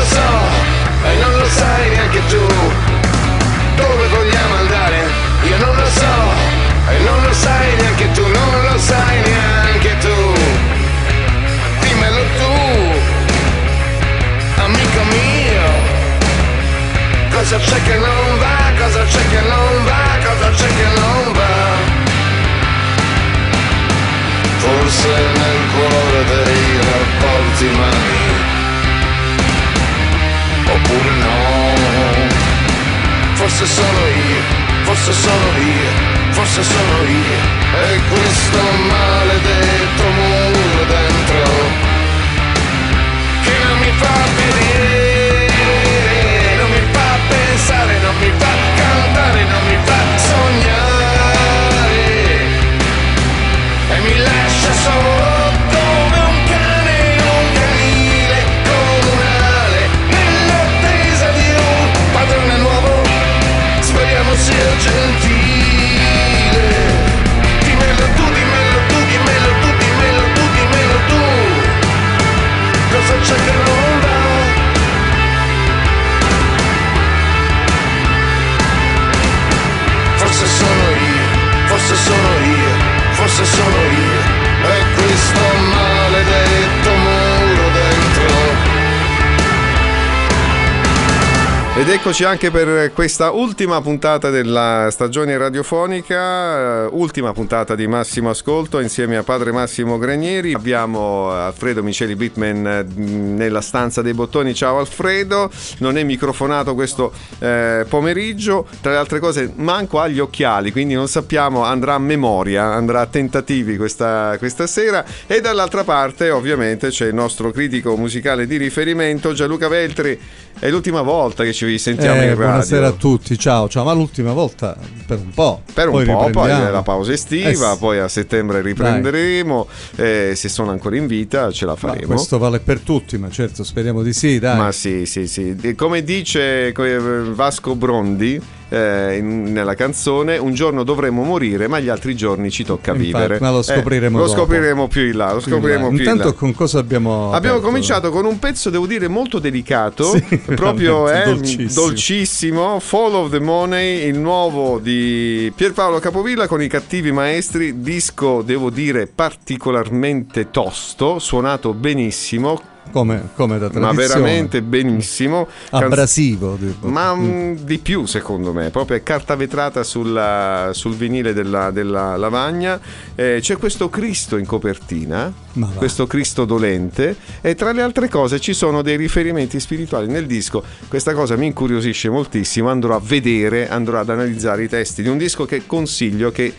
Lo so e non lo sai neanche tu. Dove vogliamo andare? Io non lo so e non lo sai neanche tu, non lo sai neanche tu. Dimmelo tu, amico mio. Cosa c'è che non va? Cosa c'è che non va? Cosa c'è che non va? Forse nel cuore dei rapporti umani Forse sono io, forse sono io, forse sono io. E questo maledetto muro Ed eccoci anche per questa ultima puntata della stagione radiofonica, eh, ultima puntata di Massimo Ascolto insieme a padre Massimo Granieri. Abbiamo Alfredo Miceli Bitman eh, nella stanza dei bottoni. Ciao Alfredo, non è microfonato questo eh, pomeriggio, tra le altre cose manco ha gli occhiali, quindi non sappiamo, andrà a memoria, andrà a tentativi questa, questa sera. E dall'altra parte ovviamente c'è il nostro critico musicale di riferimento Gianluca Veltri. È l'ultima volta che ci sentiamo Eh, in radio. buonasera a tutti, ciao, ciao. Ma l'ultima volta per un po'. Per un poi po', poi la pausa estiva, Eh poi a settembre riprenderemo. eh, se sono ancora in vita ce la Ma faremo. questo vale per tutti, ma certo, speriamo di sì, dai. Ma sì, sì, sì. Come dice que- Vasco Brondi eh, in- nella canzone, un giorno dovremo morire, ma gli altri giorni ci tocca Infatti, vivere. ma lo Eh, scopriremo lo dopo. scopriremo più in là. Lo scopriremo più in Intanto là. con cosa abbiamo Abbiamo aperto? cominciato con un pezzo, devo dire, molto delicato, Sì, proprio eh, dolcissimo. dolcissimo. Fall of the Money, il nuovo di Pierpaolo Capovilla con i cattivi maestri, disco, devo dire, particolarmente tosto, suonato benissimo, come, come da ma tradizione. veramente benissimo. Canz- abrasivo. tipo. ma mm, di più secondo me, proprio è carta vetrata sulla- sul vinile della, della lavagna. Eh, c'è questo Cristo in copertina, Ma questo Cristo dolente e tra le altre cose ci sono dei riferimenti spirituali nel disco. Questa cosa mi incuriosisce moltissimo, andrò a vedere, andrò ad analizzare i testi di un disco che consiglio che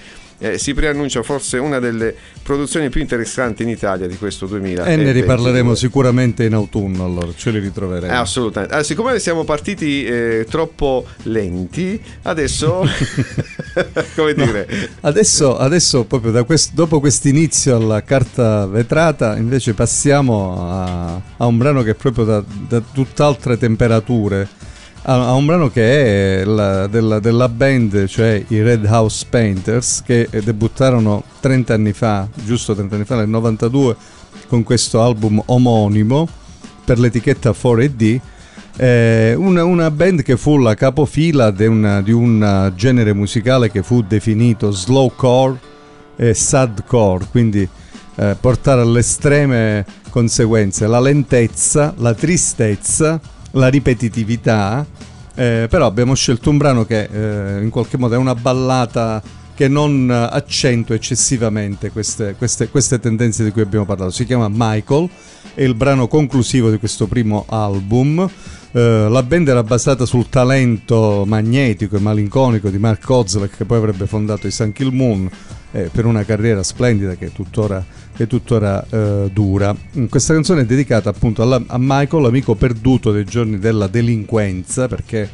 eh, si preannuncia forse una delle produzioni più interessanti in Italia di questo 2000. E ne riparleremo sicuramente in autunno, allora ce li ritroveremo. Eh, assolutamente. Allora, siccome siamo partiti eh, troppo lenti, adesso, come dire... No, adesso, adesso, proprio da quest- dopo questo inizio alla carta vetrata, invece passiamo a, a un brano che è proprio da, da tutt'altre temperature a, un brano che è la, della, della, band, cioè i Red House Painters, che debuttarono 30 anni fa, giusto 30 anni fa, nel 92, con questo album omonimo per l'etichetta 4AD. Eh, una, una, band che fu la capofila di, una, di un genere musicale che fu definito slowcore e sadcore, quindi eh, portare alle estreme conseguenze la lentezza, la tristezza la ripetitività, eh, però abbiamo scelto un brano che eh, in qualche modo è una ballata che non accentua eccessivamente queste, queste, queste, tendenze di cui abbiamo parlato. Si chiama Michael, è il brano conclusivo di questo primo album. Uh, la band era basata sul talento magnetico e malinconico di Mark Kozlek che poi avrebbe fondato i Sun Kill Moon eh, per una carriera splendida che tuttora che tuttora eh, dura. Mm, questa canzone è dedicata appunto alla, a Michael, amico perduto dei giorni della delinquenza, perché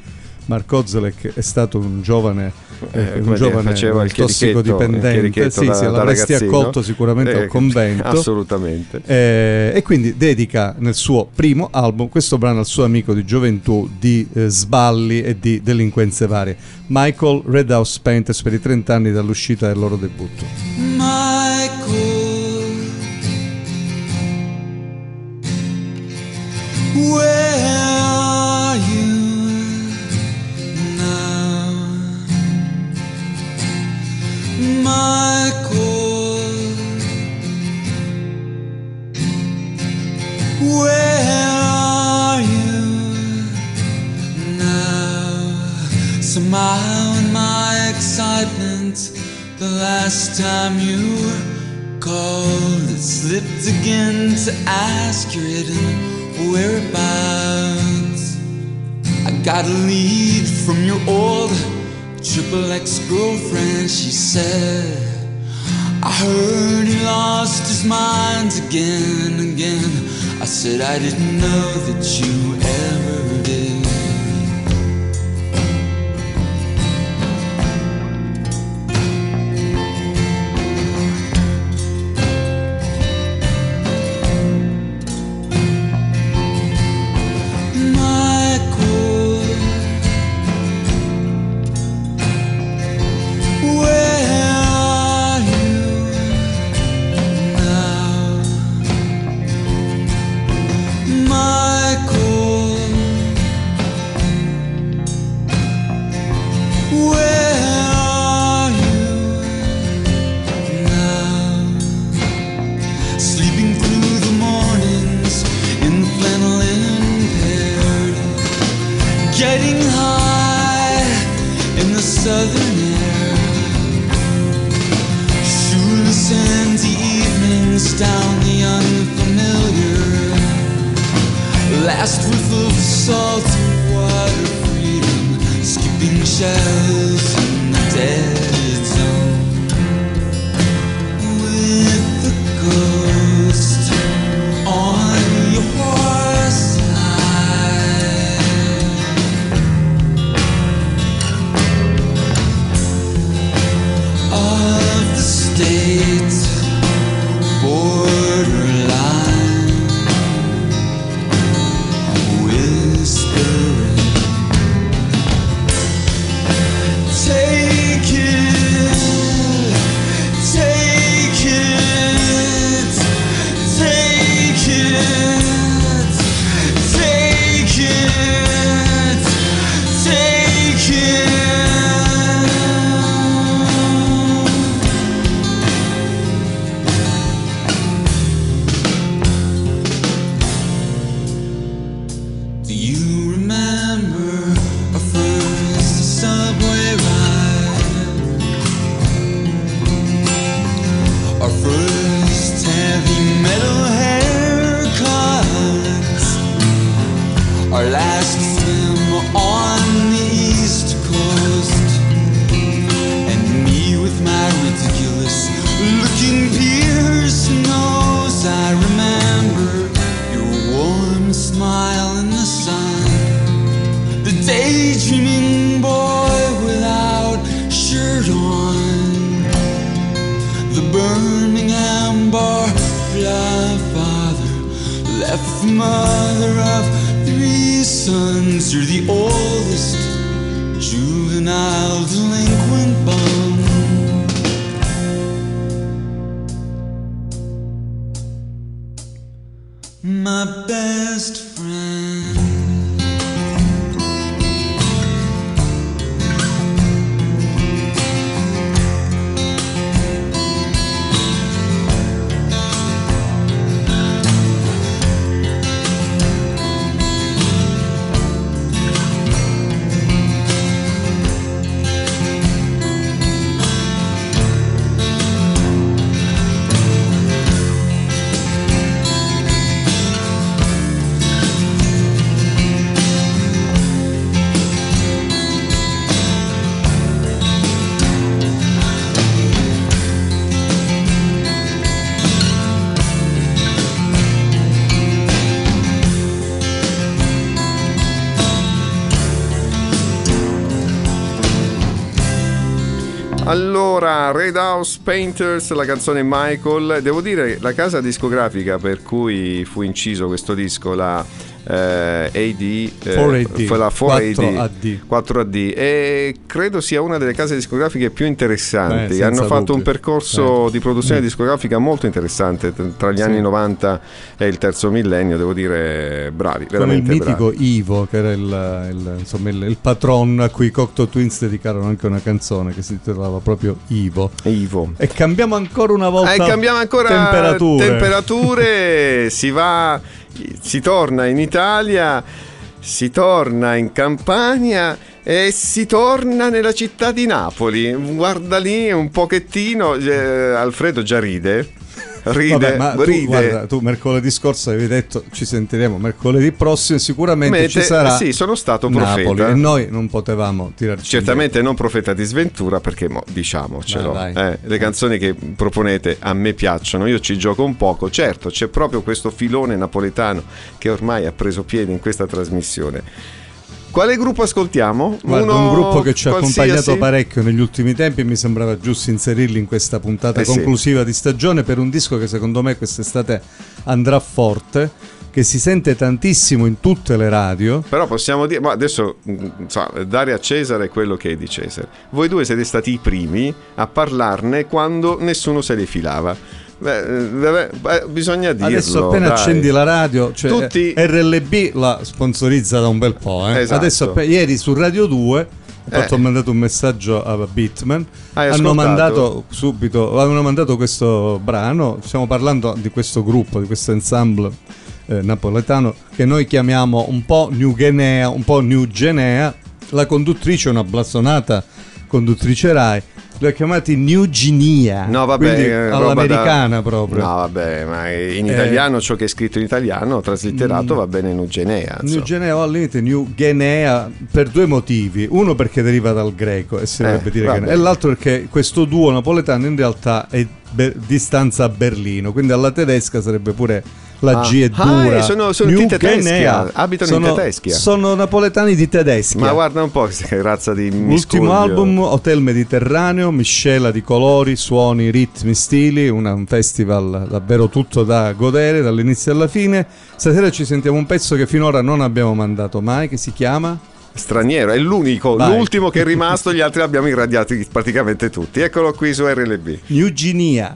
Mark Ozolek è stato un giovane, eh, eh un giovane il tossicodipendente, sì, da, sì, l'avresti accolto sicuramente eh, al convento. Assolutamente. Eh, e quindi dedica nel suo primo album questo brano al suo amico di gioventù di eh, sballi e di delinquenze varie. Michael Redhouse Painters per i 30 anni dall'uscita del loro debutto. Michael In Where are you now? So mine my excitement, the last time you called, it slipped again to ask whereabouts. I got a lead from your old triple ex girlfriend. She said, I heard he lost his mind again and again. I said, I didn't know that you ever Allora, Red House Painters, la canzone Michael. Devo dire, la casa discografica per cui fu inciso questo disco, la AD, eh, 4AD, fu la 4AD, 4AD. 4AD, e credo sia una delle case discografiche più interessanti. Beh, Hanno fatto un dubbio. percorso Eh. di produzione Mm. discografica molto interessante tra gli Sì. anni 90 e il terzo millennio, devo dire bravi, Con il veramente mitico bravi. Ivo, che era il, il- insomma, il, il patron a cui i Cocteau Twins dedicarono anche una canzone che si intitolava proprio Ivo. Ivo. E cambiamo ancora una volta Eh, cambiamo ancora temperature. temperature, si va, si torna in Italia, si torna in Campania e si torna nella città di Napoli. Guarda lì un pochettino, eh, Alfredo già ride. Ride, Vabbè, ma tu, ride. guarda, tu mercoledì scorso avevi detto ci sentiremo mercoledì prossimo sicuramente Mete- ci sarà sì, sono stato Napoli profeta. e noi non potevamo tirarci Certamente non profeta di sventura perché mo, diciamocelo, Dai, dai. eh, le canzoni che proponete a me piacciono, io ci gioco un poco, certo c'è proprio questo filone napoletano che ormai ha preso piede in questa trasmissione. Quale gruppo ascoltiamo? Guarda, Uno un gruppo che ci ha qualsiasi? accompagnato parecchio negli ultimi tempi e mi sembrava giusto inserirli in questa puntata Eh sì. conclusiva di stagione per un disco che secondo me quest'estate andrà forte, che si sente tantissimo in tutte le radio. Però possiamo dire, ma adesso mm, insomma, dare a Cesare quello che è di Cesare. Voi due siete stati i primi a parlarne quando nessuno se le filava. Beh, eh, bisogna dirlo. Adesso appena dai. accendi la radio, cioè Tutti- RLB la sponsorizza da un bel po'. eh. Esatto. Adesso ieri su Radio 2 ho, fatto- Eh. ho mandato un messaggio a Bitman. Hai hanno ascoltato? mandato subito hanno mandato questo brano. Stiamo parlando di questo gruppo, di questo ensemble eh, napoletano che noi chiamiamo un po' New Guinea, un po' New Genea. La conduttrice è una blasonata conduttrice Rai. Li ha chiamati New Guinea. No, vabbè, quindi eh, all'americana da- proprio. No, vabbè, ma in Eh. italiano ciò che è scritto in italiano, traslitterato, va bene in Ugenea. New Guinea o al limite New Guinea per due motivi. Uno perché deriva dal greco e si Eh, dovrebbe dire vabbè. che e l'altro perché questo duo napoletano in realtà è be- di stanza a Berlino, quindi alla tedesca sarebbe pure la Ah. G è Ah, dura. eh, sono- sono New Guinea. abitano sono, in Tedeschia. Sono napoletani di Tedeschia. Ma guarda un po' che razza di Ultimo miscuglio. album Hotel Mediterraneo, miscela di colori, suoni, ritmi, stili, una- un festival davvero tutto da godere dall'inizio alla fine. Stasera ci sentiamo un pezzo che finora non abbiamo mandato mai, che si chiama Straniero, è l'unico, Vai. l'ultimo che è rimasto, gli altri li abbiamo irradiati praticamente tutti. Eccolo qui su RLB. New Guinea.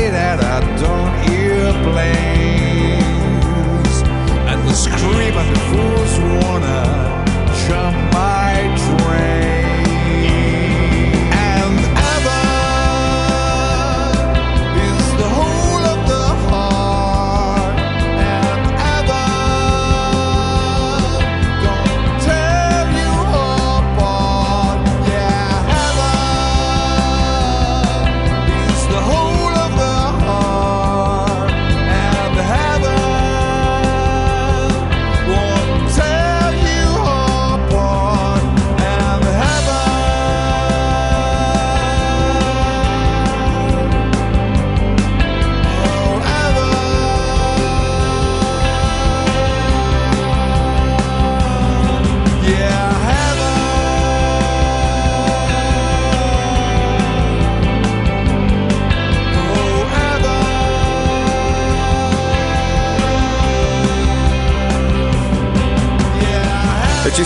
That I don't hear planes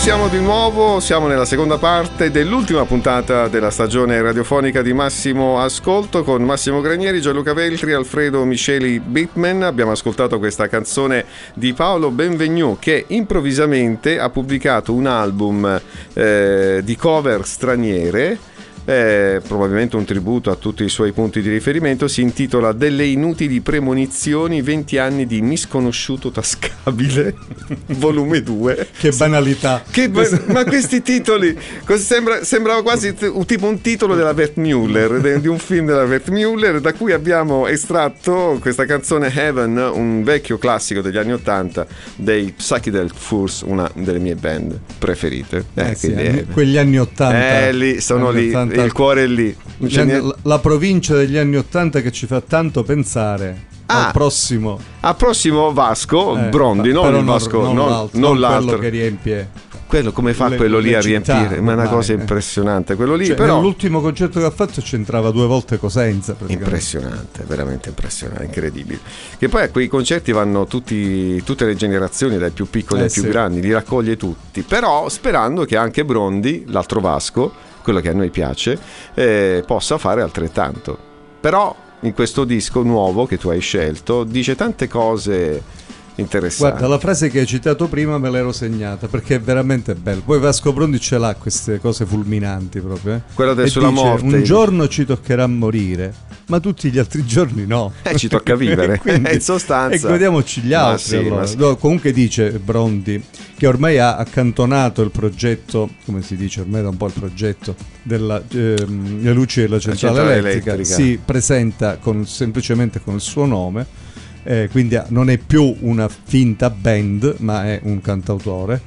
siamo di nuovo, siamo nella seconda parte dell'ultima puntata della stagione radiofonica di Massimo Ascolto con Massimo Granieri, Gianluca Veltri, Alfredo Misceli Bitman. Abbiamo ascoltato questa canzone di Paolo Benvenu che improvvisamente ha pubblicato un album eh, di cover straniere. Eh, probabilmente un tributo a tutti i suoi punti di riferimento, si intitola Delle inutili premonizioni, 20 anni di misconosciuto tascabile, volume 2. Che banalità. Che be- ma questi titoli sembra, sembrava quasi t- un- tipo un titolo della Wertmüller, de- di un film della Wertmüller, da cui abbiamo estratto questa canzone Heaven, un vecchio classico degli anni 80 dei Psychedelic Fools, una delle mie band preferite. Eh Eh, sì, anni- eh, quegli anni 80. eh, lì, sono Anni lì, 80. Il cuore è lì. La, la provincia degli anni 80 che ci fa tanto pensare Ah. al prossimo A prossimo Vasco, eh, Brondi, non il Vasco, non, non, l'altro, non l'altro. quello che riempie Quello come fa le- quello lì a città, riempire? Ma è una cosa eh. impressionante. Quello lì, Cioè, però. nell'ultimo concerto che ha fatto c'entrava due volte Cosenza. Impressionante, veramente impressionante, incredibile. Che poi a quei concerti vanno tutti, tutte le generazioni, dai più piccoli Eh, ai più sì. grandi, li raccoglie tutti. Però sperando che anche Brondi, l'altro Vasco, quello che a noi piace, eh, possa fare altrettanto. Però in questo disco nuovo che tu hai scelto dice tante cose interessante. Guarda, la frase che hai citato prima me l'ero segnata perché è veramente bello. Poi Vasco Brondi ce l'ha queste cose fulminanti proprio. eh. Quella del E sulla dice, morte. Un giorno ci toccherà morire, ma tutti gli altri giorni no. Eh, ci tocca vivere. Quindi- In sostanza. E godiamoci gli altri. sì, allora. sì. No, comunque dice Brondi che ormai ha accantonato il progetto, come si dice ormai da un po' il progetto della ehm, le luci della centrale, centrale elettrica, elettrica. si presenta con- semplicemente con il suo nome eh, quindi ha- non è più una finta band, ma è un cantautore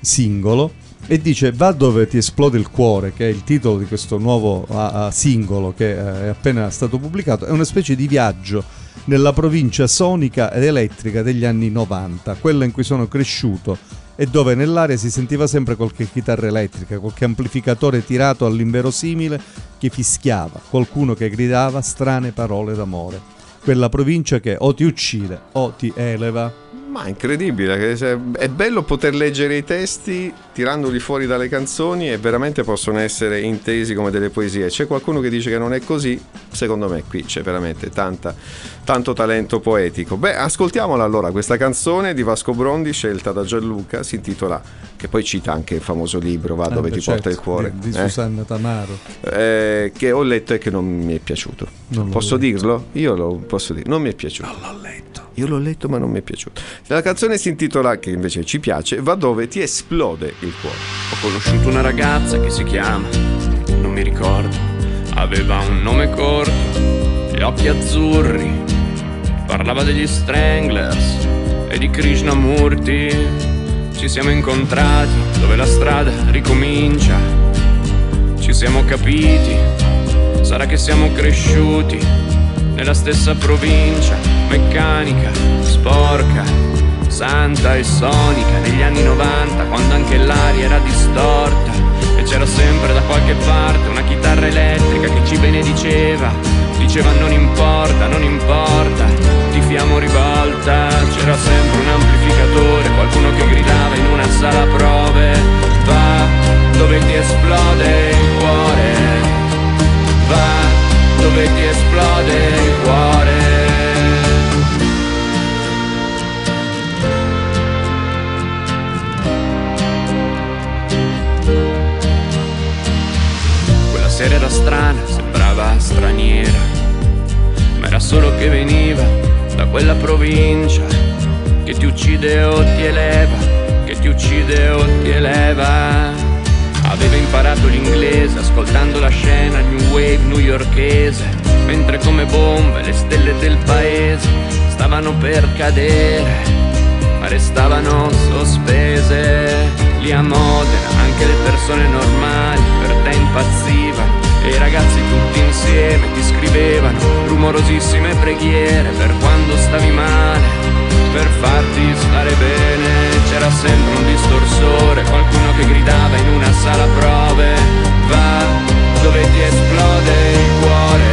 singolo. E dice va dove ti esplode il cuore, che è il titolo di questo nuovo ah, ah, singolo che eh, è appena stato pubblicato. È una specie di viaggio nella provincia sonica ed elettrica degli anni 90, quella in cui sono cresciuto e dove nell'aria si sentiva sempre qualche chitarra elettrica, qualche amplificatore tirato all'inverosimile che fischiava, qualcuno che gridava strane parole d'amore. Quella provincia che o ti uccide o ti eleva. Ma incredibile, che se- è bello poter leggere i testi tirandoli fuori dalle canzoni e veramente possono essere intesi come delle poesie. C'è qualcuno che dice che non è così, secondo me qui c'è veramente tanta, tanto talento poetico. Beh, ascoltiamola allora, questa canzone di Vasco Brondi scelta da Gianluca si intitola, che poi cita anche il famoso libro Va dove Eh, ti porta il certo, cuore, Di, di eh? Susanna Tamaro. Eh, che ho letto e che non mi è piaciuto. Non posso dirlo? Io lo posso dire, non mi è piaciuto. Non l'ho letto. Io l'ho letto ma non mi è piaciuto. La canzone si intitola, che invece ci piace, Va dove ti esplode il cuore. Ho conosciuto una ragazza che si chiama, non mi ricordo, aveva un nome corto, gli occhi azzurri, parlava degli Stranglers e di Krishnamurti. Ci siamo incontrati dove la strada ricomincia, ci siamo capiti, sarà che siamo cresciuti nella stessa provincia, meccanica, sporca, santa e sonica negli anni 90 quando anche l'aria era distorta e c'era sempre da qualche parte una chitarra elettrica che ci benediceva diceva non importa non importa ti fiamo rivolta. C'era sempre un amplificatore qualcuno che gridava in una sala prove va dove ti esplode il cuore? Va dove ti esplode il cuore sera era strana, sembrava straniera, ma era solo che veniva da quella provincia che ti uccide o ti eleva, che ti uccide o ti eleva. Aveva imparato l'inglese ascoltando la scena new wave newyorkese, mentre come bombe le stelle del paese stavano per cadere ma restavano sospese. Lì a Modena anche le persone normali per te impazzivano e i ragazzi tutti insieme ti scrivevano rumorosissime preghiere per quando stavi male, per farti stare bene. C'era sempre un distorsore, qualcuno che gridava in una sala prove, va dove ti esplode il cuore,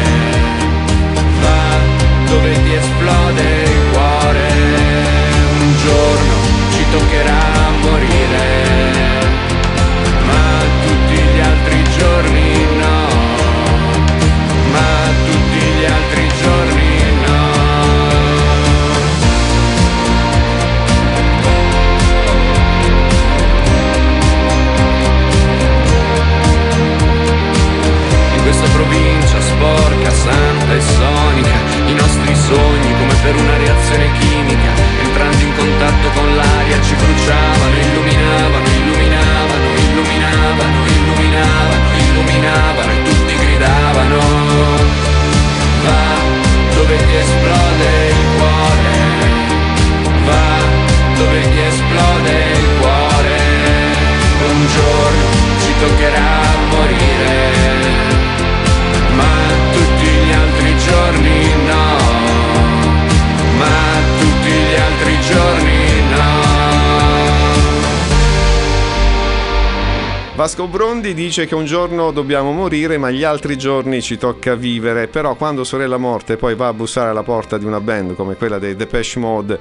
va dove ti esplode il cuore. Un giorno ci toccherà morire, ma tutti gli altri giorni provincia sporca, santa e sonica, i nostri sogni come per una reazione chimica, entrando in contatto con l'aria ci bruciavano, illuminavano, illuminavano, illuminavano, illuminavano, illuminavano e tutti gridavano. Va dove ti esplode il cuore, va dove ti esplode il cuore. Un giorno ci toccherà morire giorni no, ma tutti gli altri giorni no. Vasco Brondi dice che un giorno dobbiamo morire, ma gli altri giorni ci tocca vivere. Però quando Sorella Morte poi va a bussare alla porta di una band come quella dei Depeche Mode,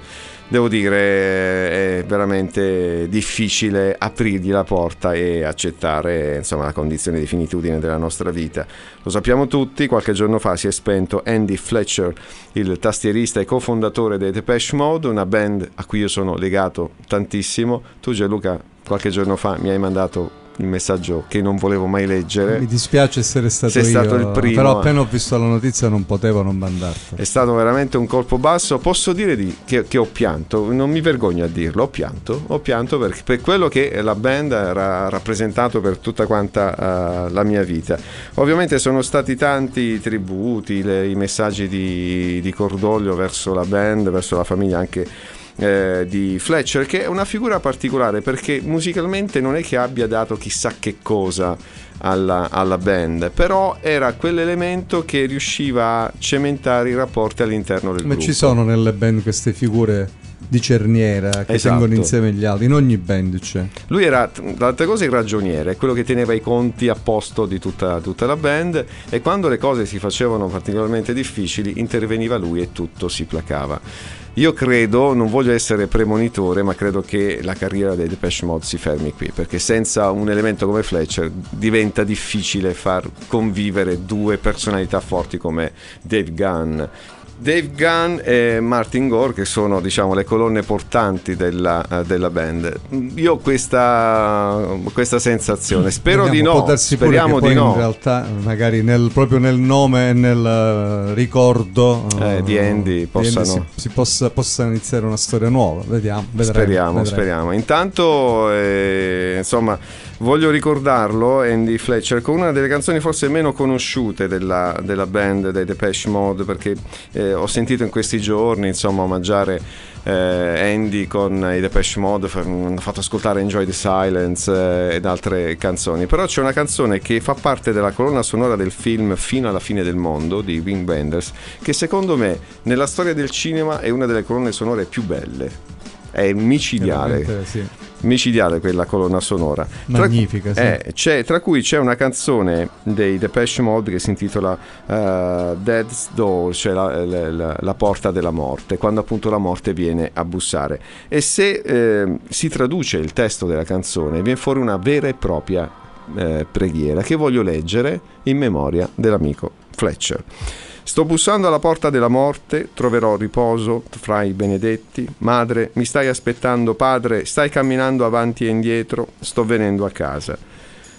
devo dire è veramente difficile aprirgli la porta e accettare insomma, la condizione di finitudine della nostra vita. Lo sappiamo tutti, qualche giorno fa si è spento Andy Fletcher, il tastierista e cofondatore dei Depeche Mode, una band a cui io sono legato tantissimo. Tu Gianluca qualche giorno fa mi hai mandato il messaggio che non volevo mai leggere. Mi dispiace essere stato Sei io, stato il primo. però appena ho visto la notizia non potevo non mandartelo. È stato veramente un colpo basso. Posso dire di- che, che ho pianto, non mi vergogno a dirlo, ho pianto, ho pianto perché per quello che la band ha rappresentato per tutta quanta eh, la mia vita. Ovviamente sono stati tanti i tributi, le- i messaggi di, di cordoglio verso la band, verso la famiglia anche eh, di Fletcher, che è una figura particolare perché musicalmente non è che abbia dato chissà che cosa alla, alla band, però era quell'elemento che riusciva a cementare i rapporti all'interno del Ma gruppo. ci sono nelle band queste figure di cerniera che Esatto. tengono insieme gli altri, in ogni band c'è. Lui era, tra le altre cose, il ragioniere, quello che teneva i conti a posto di tutta, tutta la band e quando le cose si facevano particolarmente difficili interveniva lui e tutto si placava. Io credo, non voglio essere premonitore, ma credo che la carriera dei Depeche Mode si fermi qui, perché senza un elemento come Fletcher diventa difficile far convivere due personalità forti come Dave Gunn. Dave Gunn e Martin Gore che sono diciamo le colonne portanti della, eh, della band io ho questa, questa sensazione spero Vediamo, di no speriamo di no in realtà magari nel- proprio nel nome e nel eh, ricordo Eh, di Andy possano- si, si possa, possa iniziare una storia nuova vediamo vedremo, Speriamo, vedremo. speriamo. Intanto, eh, insomma, voglio ricordarlo, Andy Fletcher, con una delle canzoni forse meno conosciute della, della band dei Depeche Mode, perché eh, ho sentito in questi giorni, insomma, omaggiare eh, Andy con i Depeche Mode, fa- hanno fatto ascoltare Enjoy the Silence eh, ed altre canzoni. Però c'è una canzone che fa parte della colonna sonora del film Fino alla fine del mondo di Wim Wenders, che secondo me nella storia del cinema è una delle colonne sonore più belle. È micidiale, sì. micidiale quella colonna sonora. Tra- Magnifica, sì. eh, c'è- tra cui c'è una canzone dei Depeche Mode che si intitola eh, Death's Door, cioè la, la- la- la porta della morte, quando appunto la morte viene a bussare. E se eh, si traduce il testo della canzone, viene fuori una vera e propria eh, preghiera che voglio leggere in memoria dell'amico Fletcher. Sto bussando alla porta della morte, troverò riposo fra i benedetti. Madre, mi stai aspettando, padre, stai camminando avanti e indietro, sto venendo a casa.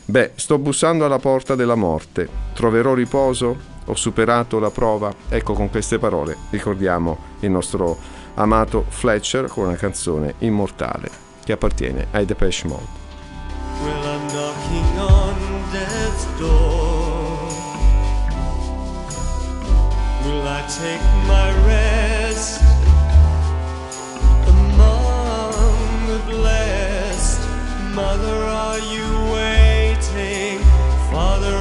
Beh, sto bussando alla porta della morte, troverò riposo? Ho superato la prova? Ecco, con queste parole ricordiamo il nostro amato Fletcher con una canzone immortale che appartiene ai Depeche Mode. Well, I take my rest among the blessed? Mother, are you waiting? Father,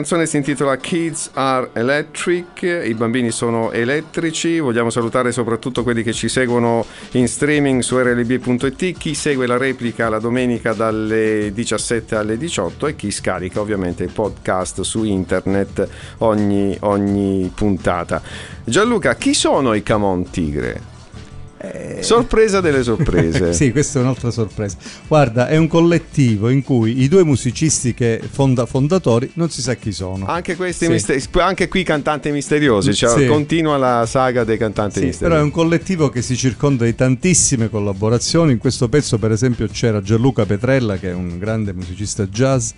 Canzone si intitola Kids Are Electric, i bambini sono elettrici, vogliamo salutare soprattutto quelli che ci seguono in streaming su rlb.it, chi segue la replica la domenica dalle 17 alle 18 e chi scarica ovviamente il podcast su internet ogni, ogni puntata. Gianluca, chi sono i Come on Tigre? Sorpresa delle sorprese. sì, questa è un'altra sorpresa. Guarda, è un collettivo in cui i due musicisti che fonda- fondatori non si sa chi sono. Anche, questi Sì. misteri- anche qui cantanti misteriosi, cioè Sì. continua la saga dei cantanti Sì, misteriosi. però è un collettivo che si circonda di tantissime collaborazioni. In questo pezzo, per esempio, c'era Gianluca Petrella, che è un grande musicista jazz.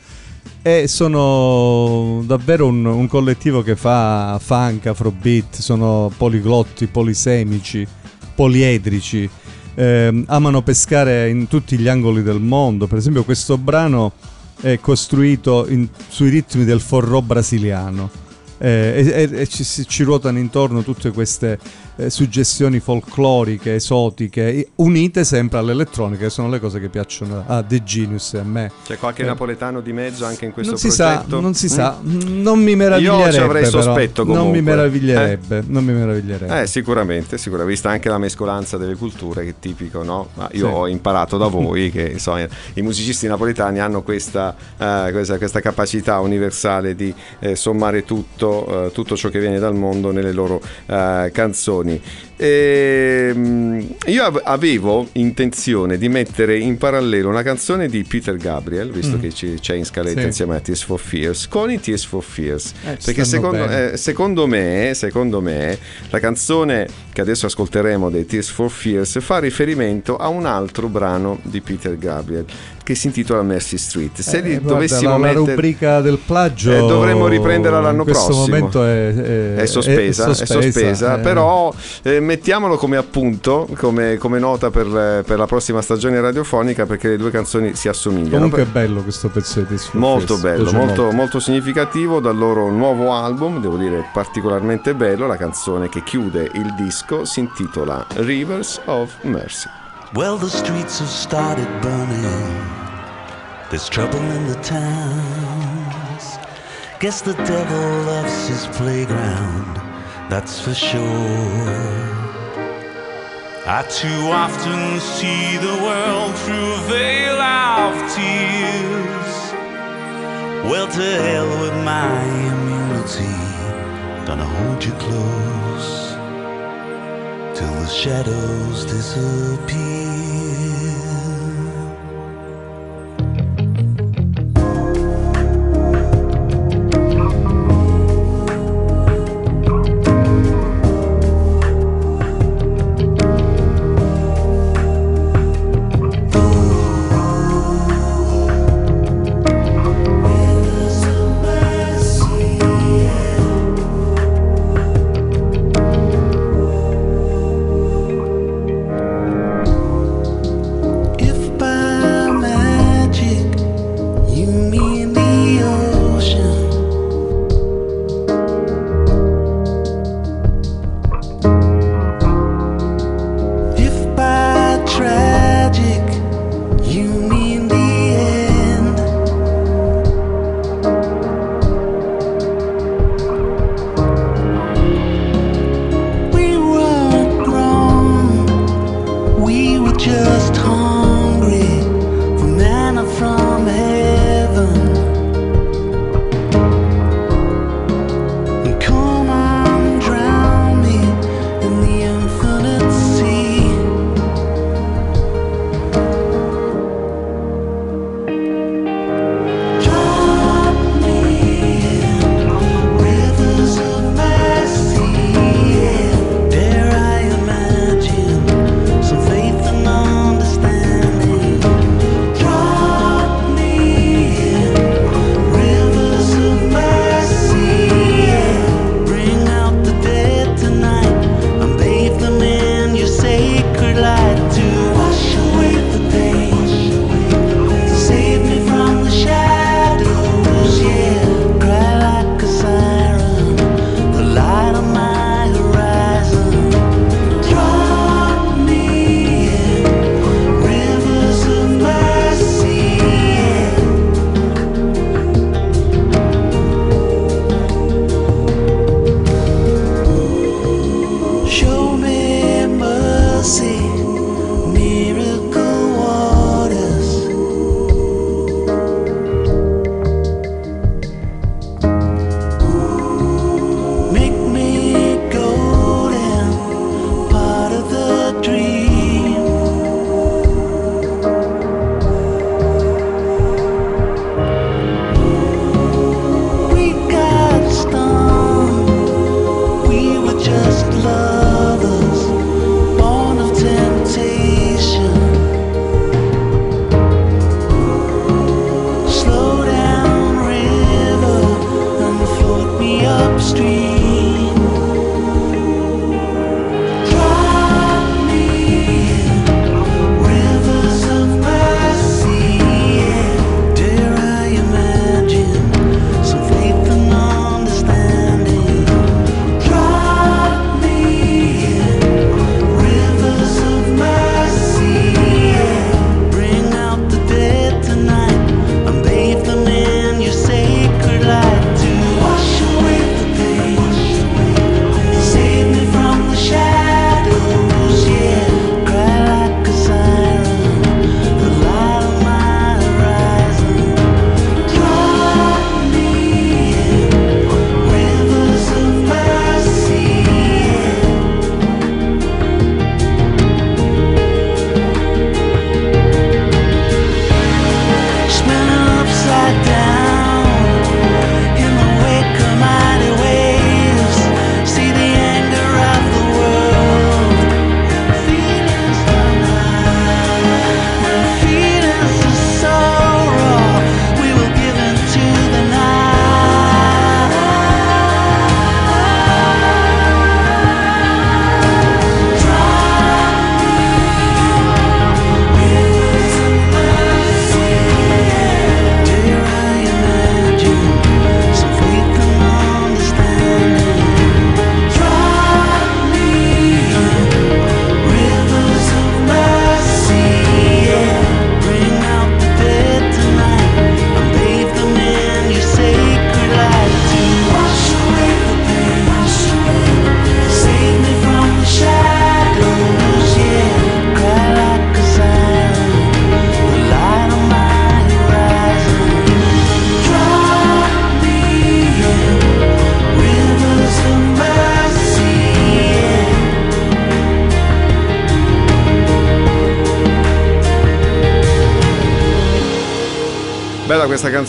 E sono davvero un, un collettivo che fa funk, afrobeat, sono poliglotti, polisemici, poliedrici, ehm, amano pescare in tutti gli angoli del mondo. Per esempio, questo brano è costruito in- sui ritmi del forró brasiliano. eh, e, e- ci, ci ruotano intorno tutte queste eh, suggestioni folcloriche, esotiche, unite sempre all'elettronica, che sono le cose che piacciono a The Genius e a me. C'è qualche Eh, napoletano di mezzo anche in questo non si sa, progetto? non si Mm? sa, non mi meraviglierebbe. Io ci avrei però. sospetto Non mi comunque. meraviglierebbe, non mi meraviglierebbe. Eh, sicuramente, sicuramente, vista anche la mescolanza delle culture che è tipico, no? Ma io Sì. ho imparato da voi che insomma, i musicisti napoletani hanno questa, eh, questa, questa capacità universale di eh, sommare tutto, eh, tutto ciò che viene dal mondo nelle loro eh, canzoni. Ehm, io av- avevo intenzione di mettere in parallelo una canzone di Peter Gabriel, visto Mm. che c'è in scaletta Sì. insieme a Tears for Fears, con i Tears for Fears. Eh, perché secondo, eh, secondo me, secondo me, la canzone che adesso ascolteremo dei Tears for Fears fa riferimento a un altro brano di Peter Gabriel che si intitola Mercy Street. Se Eh, li guarda, dovessimo la, la mettere rubrica del plagio Eh, dovremmo riprenderla l'anno in questo prossimo. momento è, è- è sospesa, è sospesa, eh. però eh, mettiamolo come appunto, come, come nota per, per la prossima stagione radiofonica perché le due canzoni si assomigliano. comunque è bello questo pezzo di Tears for Molto Fears, bello, molto, molto significativo dal loro nuovo album, devo dire particolarmente bello, la canzone che chiude il disco si intitola Rivers of Mercy. Well, the streets have started burning. There's trouble in the towns. Guess the devil loves his playground, that's for sure. I too often see the world through a veil of tears. Well, to hell with my immunity. Gonna hold you close till the shadows disappear.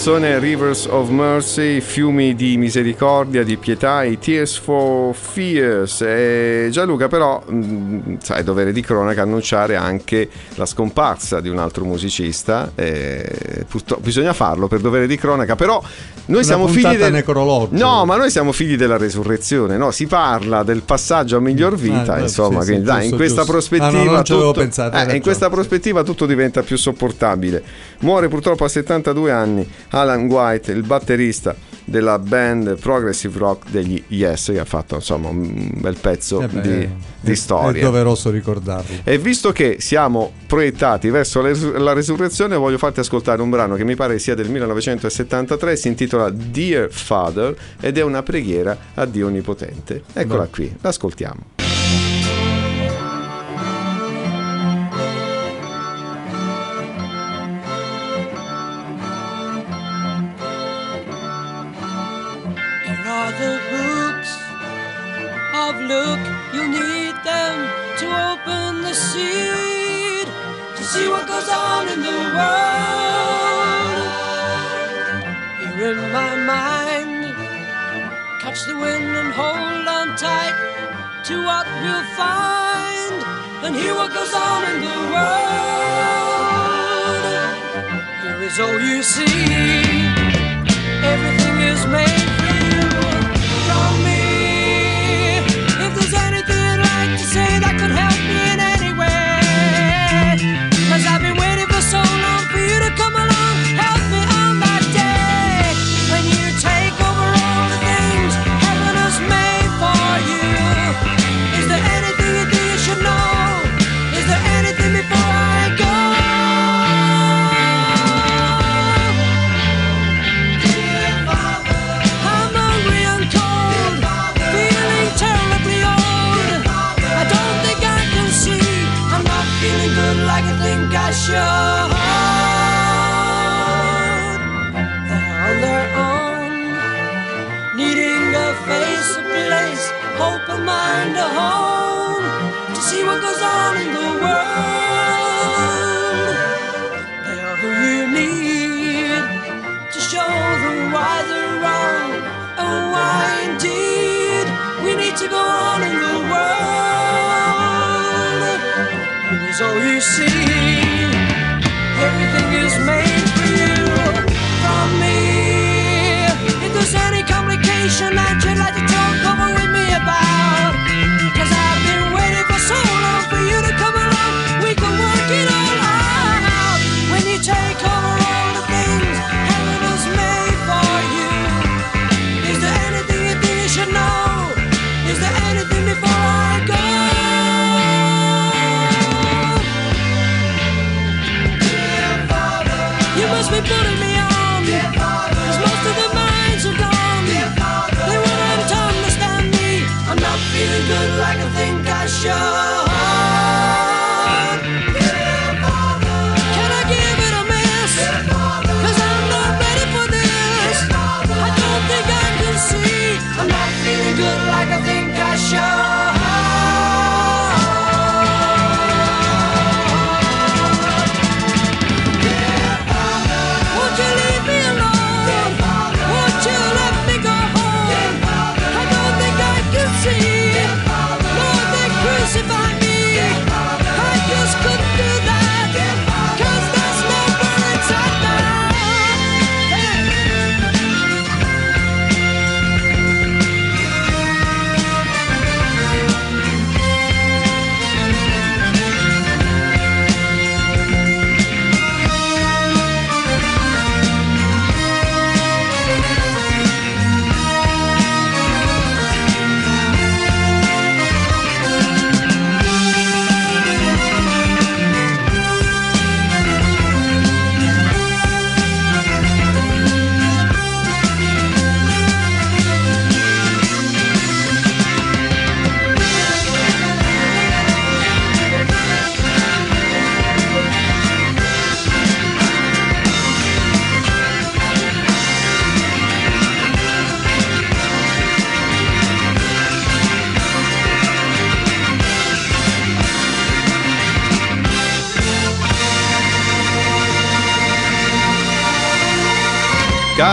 Canzone Rivers of Mercy, fiumi di misericordia, di pietà, i Tears for Fears. E Gianluca però, mh, sai, è dovere di cronaca annunciare anche la scomparsa di un altro musicista. e purtroppo bisogna farlo per dovere di cronaca, però noi Una siamo figli del... necrologica. No, ma noi siamo figli della resurrezione, no? Si parla del passaggio a miglior vita, Ah, insomma, sì, sì, in questa giusto. prospettiva Ah, no, tutto- pensato, hai eh, in questa prospettiva tutto diventa più sopportabile. Muore purtroppo a 72 anni Alan White, il batterista della band progressive rock degli Yes, che ha fatto insomma un bel pezzo Eh beh, di, è- di È storia. doveroso ricordarlo. E visto che siamo proiettati verso la resurrezione, voglio farti ascoltare un brano che mi pare sia del 1973, si intitola Dear Father ed è una preghiera a Dio Onnipotente. Eccola Beh. qui, l'ascoltiamo. See what goes on in the world. Here in my mind, catch the wind and hold on tight to what we'll find. Then hear what goes on in the world. Here is all you see. Everything is made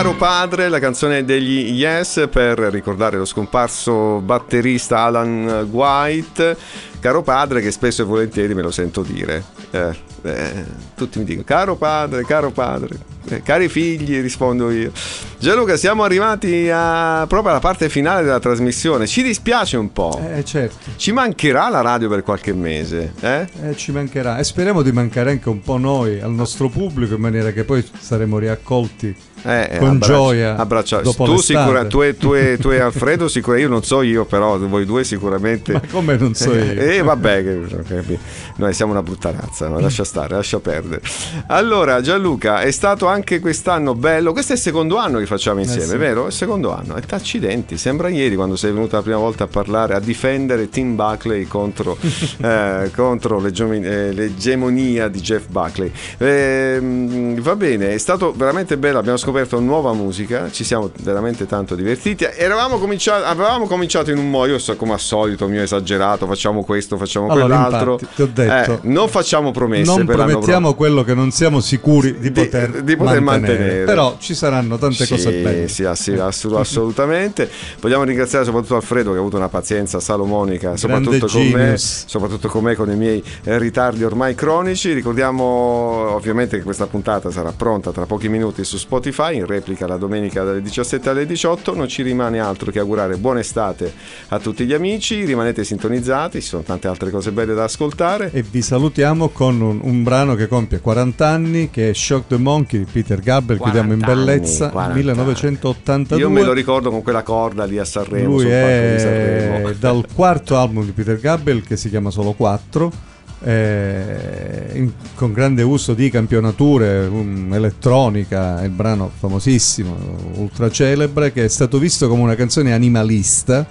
Caro padre, la canzone degli Yes per ricordare lo scomparso batterista Alan White. Caro padre, che spesso e volentieri me lo sento dire. Eh, eh, tutti mi dicono, caro padre, caro padre. Eh, cari figli, rispondo io. Gianluca, siamo arrivati a, proprio alla parte finale della trasmissione. Ci dispiace un po'. Eh, certo. Ci mancherà la radio per qualche mese. Eh? Eh, ci mancherà e speriamo di mancare anche un po' noi al nostro pubblico in maniera che poi saremo riaccolti Eh, con abbraccio- gioia dopo tu, sicura, tu, e, tu, e, tu e Alfredo sicura io non so io però voi due sicuramente Ma come non so io? e eh, vabbè che- che- noi siamo una brutta razza ma lascia stare lascia perdere allora Gianluca è stato anche quest'anno bello questo è il secondo anno che facciamo insieme sì. vero? È il secondo anno e accidenti sembra ieri quando sei venuta la prima volta a parlare a difendere Tim Buckley contro, eh, contro eh, l'egemonia di Jeff Buckley Ehm, va bene è stato veramente bello abbiamo scoperto nuova musica ci siamo veramente tanto divertiti eravamo cominciati avevamo cominciato in un modo io so come al solito mio esagerato facciamo questo facciamo Allora, quell'altro infatti, ti ho detto, Eh, non facciamo promesse non promettiamo quello che non siamo sicuri di, Di- poter, di poter mantenere. mantenere. Però ci saranno tante sì, cose belle. Sì, assu- assolutamente. Vogliamo ringraziare soprattutto Alfredo che ha avuto una pazienza salomonica, soprattutto con me, soprattutto con me con i miei eh, ritardi ormai cronici. Ricordiamo ovviamente che questa puntata sarà pronta tra pochi minuti su Spotify, in replica la domenica dalle 17 alle 18. Non ci rimane altro che augurare buona estate a tutti gli amici, rimanete sintonizzati, ci sono tante altre cose belle da ascoltare. E vi salutiamo con un, un brano che compie 40 anni, che è Shock the Monkey di Peter Gabriel, chiudiamo in 40 bellezza, anni, 40 1982. Io me lo ricordo con quella corda lì a Sanremo. Lui è Sanremo. dal quarto album di Peter Gabriel che si chiama Solo 4. Eh, in- con grande uso di campionature, um, elettronica, il brano famosissimo, ultra celebre, che è stato visto come una canzone animalista,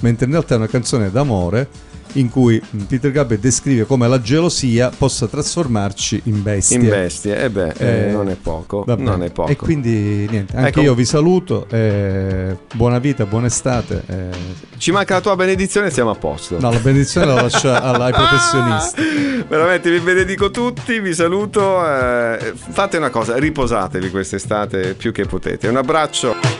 mentre in realtà è una canzone d'amore in cui Peter Gabriel descrive come la gelosia possa trasformarci in bestie. In bestie, e beh, eh, Eh, non è poco. Non è poco. E quindi niente, anche Ecco. io vi saluto, eh, buona vita, buona estate. eh. Ci manca la tua benedizione e siamo a posto. No, la benedizione la lascio alla- ai professionisti. Veramente vi benedico tutti, vi saluto. eh, fate una cosa, riposatevi quest'estate più che potete. Un abbraccio.